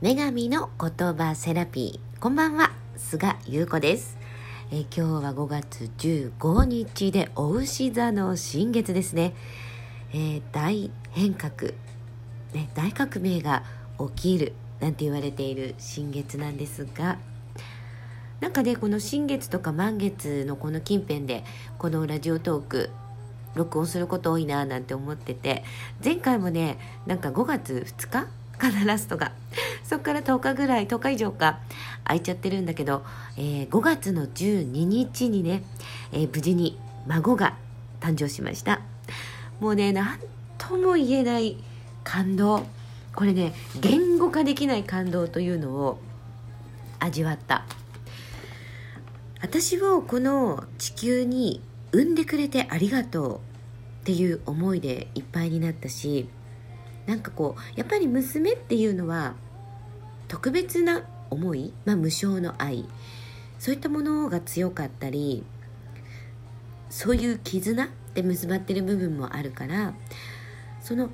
女神の言葉セラピー。こんばんは菅優子です、え今日は5月15日でお牛座の新月ですね、えー大変革、ね、大革命が起きるなんて言われている新月なんですがなんかねこの新月とか満月のこの近辺でこのラジオトーク録音すること多いななんて思ってて前回もねなんか5月2日かなラストがそっから10日ぐらい10日以上か。空いちゃってるんだけど、えー5月の12日にね、えー無事に孫が誕生しました。もうね何とも言えない感動。これね言語化できない感動というのを味わった。私をこの地球に産んでくれてありがとうっていう思いでいっぱいになったしなんかこうやっぱり娘っていうのは特別な思い、まあ、無償の愛。そういったものが強かったりそういう絆で結ばってる部分もあるからその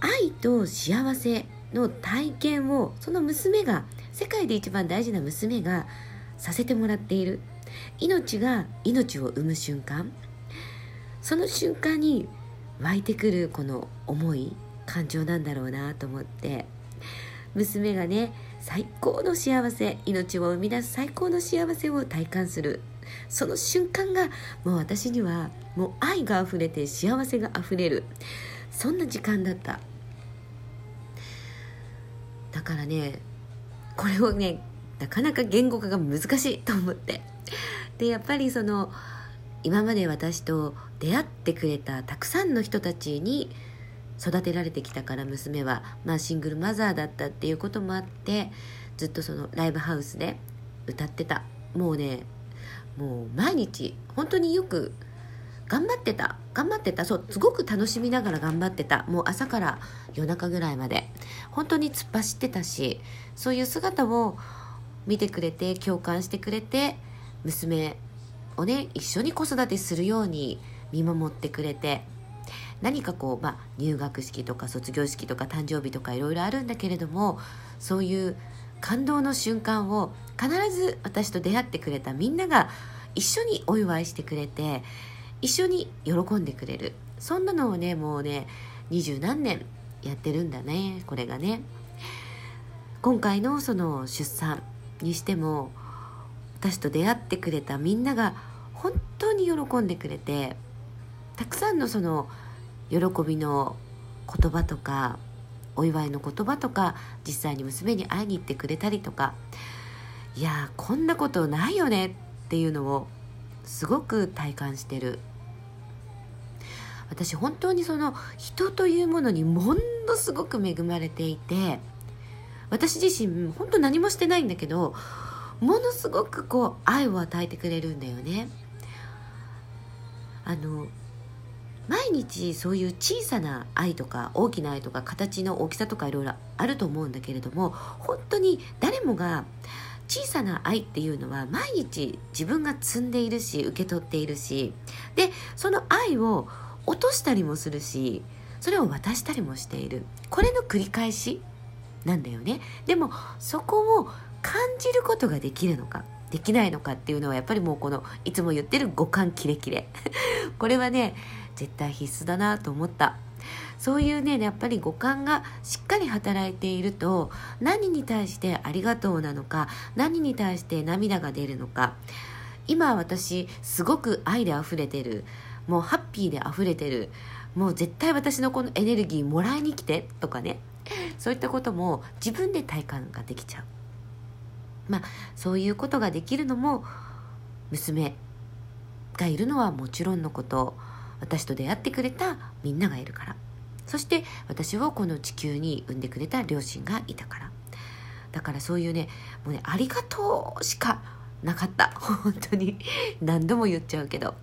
愛と幸せの体験をその娘が世界で一番大事な娘がさせてもらっている。命が命を生む瞬間。その瞬間に湧いてくるこの思い。感情なんだろうなと思って。娘がね最高の幸せ命を生み出す最高の幸せを体感する。その瞬間がもう私にはもう愛があふれて幸せがあふれる。そんな時間だった。だからねこれをねなかなか言語化が難しいと思って。でやっぱりその今まで私と出会ってくれたたくさんの人たちに育てられてきたから娘は、まあ、シングルマザーだったっていうこともあってずっとそのライブハウスで歌ってた。もうねもう毎日本当によく頑張ってた。頑張ってた。そうすごく楽しみながら頑張ってた。もう朝から夜中ぐらいまで本当に突っ走ってたしそういう姿を見てくれて共感してくれて娘をね一緒に子育てするように見守ってくれて何かこう、まあ、入学式とか卒業式とか誕生日とかいろいろあるんだけれどもそういう感動の瞬間を必ず私と出会ってくれたみんなが一緒にお祝いしてくれて一緒に喜んでくれる。そんなのをねもうね二十何年やってるんだねこれがね。今回のその出産にしても私と出会ってくれたみんなが本当に喜んでくれてたくさんのその喜びの言葉とかお祝いの言葉とか実際に娘に会いに行ってくれたりとかいやこんなことないよねっていうのをすごく体感してる。私本当にその人というものにものすごく恵まれていて私自身本当何もしてないんだけどものすごくこう愛を与えてくれるんだよね。あの毎日そういう小さな愛とか大きな愛とか形の大きさとかいろいろあると思うんだけれども本当に誰もが小さな愛っていうのは毎日自分が積んでいるし受け取っているしでその愛を落としたりもするしそれを渡したりもしている。これの繰り返しなんだよね。でもそこを感じることができるのかできないのかっていうのはやっぱりもうこのいつも言ってる五感キレキレ。これはね絶対必須だなと思った。そういうねやっぱり五感がしっかり働いていると何に対してありがとうなのか何に対して涙が出るのか。今私すごく愛で溢れてる。もうハッピーで溢れてる。もう絶対私のこのエネルギーもらいに来てとかね。そういったことも自分で体感ができちゃう。まあそういうことができるのも娘がいるのはもちろんのこと。私と出会ってくれたみんながいるから。そして私をこの地球に産んでくれた両親がいたから。だからそういうねもうねありがとうしかなかった。本当に。何度も言っちゃうけど。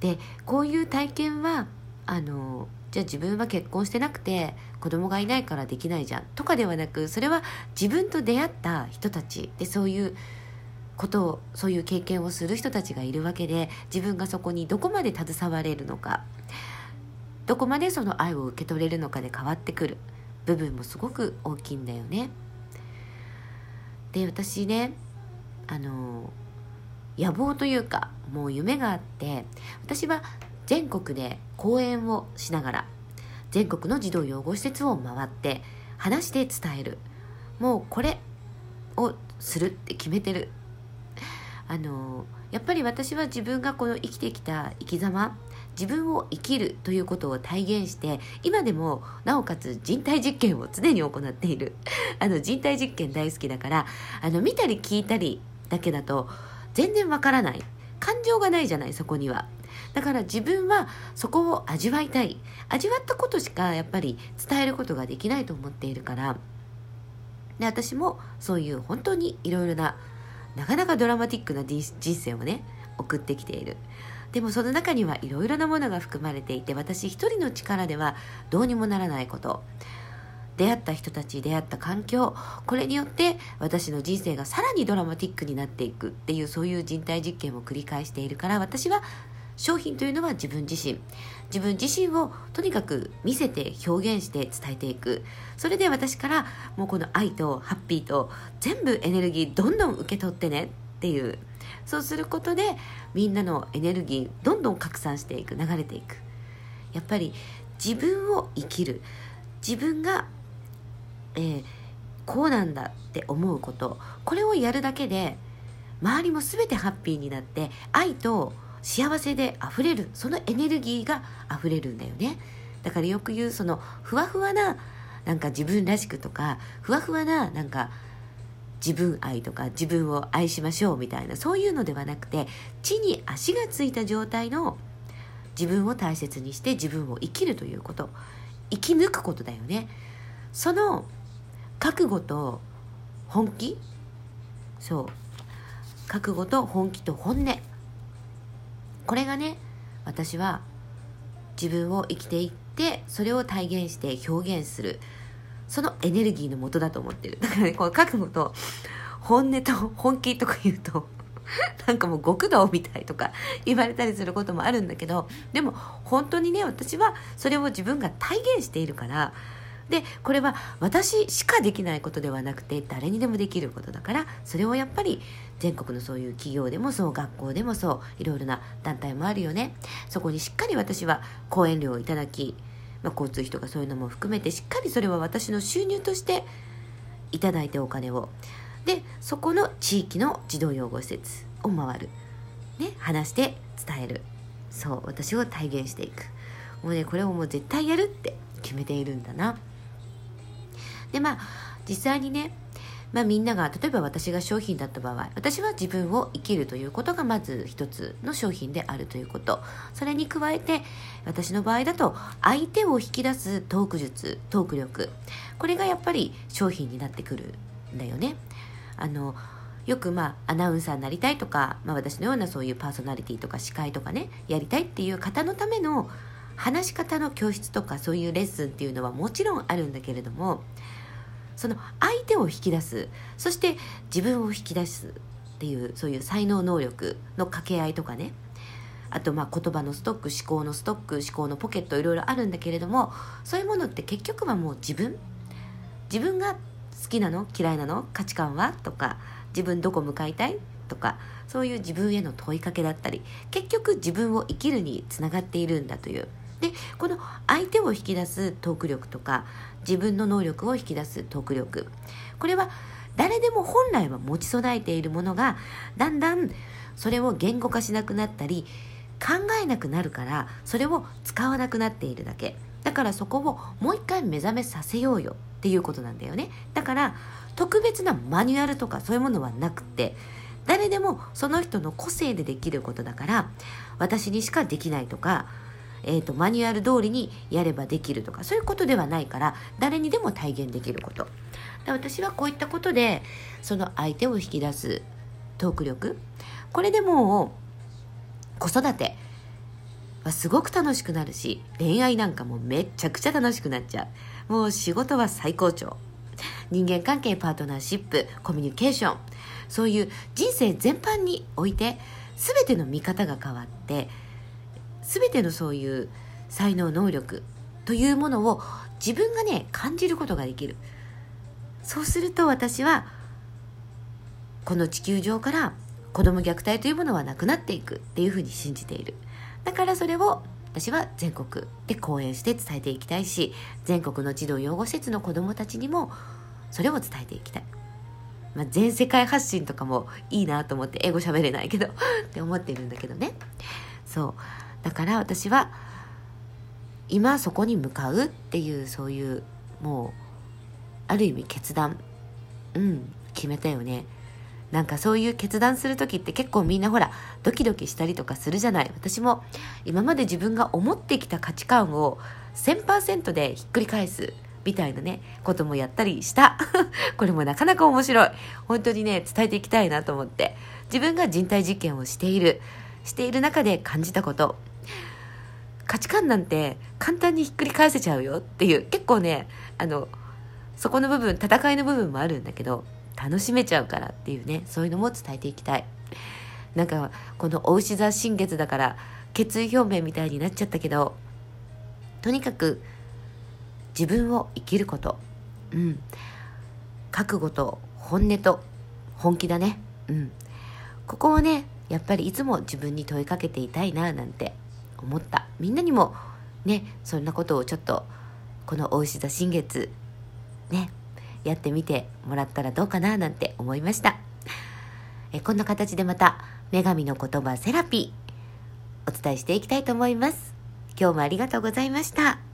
でこういう体験はあのじゃあ自分は結婚してなくて子供がいないからできないじゃんとかではなくそれは自分と出会った人たち。でそういうことをそういう経験をする人たちがいるわけで自分がそこにどこまで携われるのか。どこまでその愛を受け取れるのかで変わってくる。部分もすごく大きいんだよね。で私ねあの野望というかもう夢があって私は全国で講演をしながら全国の児童養護施設を回って話して伝える。もうこれをするって決めてる。あのやっぱり私は自分がこの生きてきた生き様自分を生きるということを体現して今でもなおかつ人体実験を常に行っている。あの人体実験大好きだからあの見たり聞いたりだけだと全然わからない。感情がないじゃないそこには。だから自分はそこを味わいたい。味わったことしかやっぱり伝えることができないと思っているから。で私もそういう本当にいろいろななかなかドラマティックな人生をね送ってきている。でもその中にはいろいろなものが含まれていて私一人の力ではどうにもならないこと。出会った人たち出会った環境これによって私の人生がさらにドラマティックになっていくっていうそういう人体実験を繰り返しているから私は商品というのは自分自身。自分自身をとにかく見せて表現して伝えていく。それで私からもうこの愛とハッピーと全部エネルギーどんどん受け取ってね。っていう。そうすることでみんなのエネルギーどんどん拡散していく流れていく。やっぱり自分を生きる。自分が、えー、こうなんだって思うこと。これをやるだけで周りも全てハッピーになって愛と幸せで溢れるそのエネルギーが溢れるんだよね。だからよく言うそのふわふわななんか自分らしくとかふわふわななんか自分愛とか自分を愛しましょうみたいなそういうのではなくて地に足がついた状態の自分を大切にして自分を生きるということ。生き抜くことだよね。その覚悟と本気？そう。覚悟と本気と本音。これがね私は自分を生きていってそれを体現して表現するそのエネルギーの元だと思ってる。だからねこの覚悟と本音と本気とか言うと なんかもう極道みたいとか言われたりすることもあるんだけどでも本当にね私はそれを自分が体現しているからでこれは私しかできないことではなくて誰にでもできることだからそれをやっぱり全国のそういう企業でもそう学校でもそういろいろな団体もあるよね。そこにしっかり私は講演料をいただき、まあ、交通費とかそういうのも含めてしっかりそれは私の収入としていただいてお金を。でそこの地域の児童養護施設を回る、ね、話して伝える。そう私を体現していく。もうねこれをもう絶対やるって決めているんだな。でまあ実際にねまあ、みんなが例えば私が商品だった場合私は自分を生きるということがまず一つの商品であるということ。それに加えて私の場合だと相手を引き出すトーク術トーク力。これがやっぱり商品になってくるんだよね。あのよくまあアナウンサーになりたいとか、まあ、私のようなそういうパーソナリティとか司会とかねやりたいっていう方のための話し方の教室とかそういうレッスンっていうのはもちろんあるんだけれどもその相手を引き出す。そして自分を引き出すっていうそういう才能能力の掛け合いとかね。あとまあ言葉のストック思考のストック思考のポケットいろいろあるんだけれどもそういうものって結局はもう自分。自分が好きなの？嫌いなの？価値観は？とか自分どこ向かいたい？とかそういう自分への問いかけだったり結局自分を生きるにつながっているんだという。でこの相手を引き出すトーク力とか自分の能力を引き出すトーク力。これは誰でも本来は持ち備えているものがだんだんそれを言語化しなくなったり考えなくなるからそれを使わなくなっているだけ。だからそこをもう一回目覚めさせようよ。っていうことなんだよね。だから特別なマニュアルとかそういうものはなくて誰でもその人の個性でできることだから私にしかできないとかえーと、マニュアル通りにやればできるとかそういうことではないから誰にでも体現できること。私はこういったことでその相手を引き出すトーク力これでもう子育てはすごく楽しくなるし恋愛なんかもめっちゃくちゃ楽しくなっちゃう。もう仕事は最高潮。人間関係パートナーシップコミュニケーション。そういう人生全般において全ての見方が変わって全てのそういう才能能力というものを自分がね感じることができる。そうすると私はこの地球上から子供虐待というものはなくなっていくっていうふうに信じている。だからそれを私は全国で講演して伝えていきたいし全国の児童養護施設の子どもたちにもそれを伝えていきたい、まあ、全世界発信とかもいいなと思って英語喋れないけどって思ってるんだけどね。そう。だから私は今そこに向かうっていうそういうもうある意味決断うん決めたよね。なんかそういう決断する時って結構みんなほらドキドキしたりとかするじゃない。私も今まで自分が思ってきた価値観を1000%でひっくり返すみたいなねこともやったりした。これもなかなか面白い。本当にね伝えていきたいなと思って。自分が人体実験をしている。している中で感じたこと。価値観なんて簡単にひっくり返せちゃうよっていう結構ねあのそこの部分戦いの部分もあるんだけど楽しめちゃうからっていうねそういうのも伝えていきたい。なんかこのお牛座新月だから決意表明みたいになっちゃったけどとにかく自分を生きること。うん。覚悟と本音と本気だね。うん。ここをねやっぱりいつも自分に問いかけていたいななんて。思った。みんなにもねそんなことをちょっとこのお牛座新月ねやってみてもらったらどうかななんて思いました。えこんな形でまた女神の言葉セラピーお伝えしていきたいと思います。今日もありがとうございました。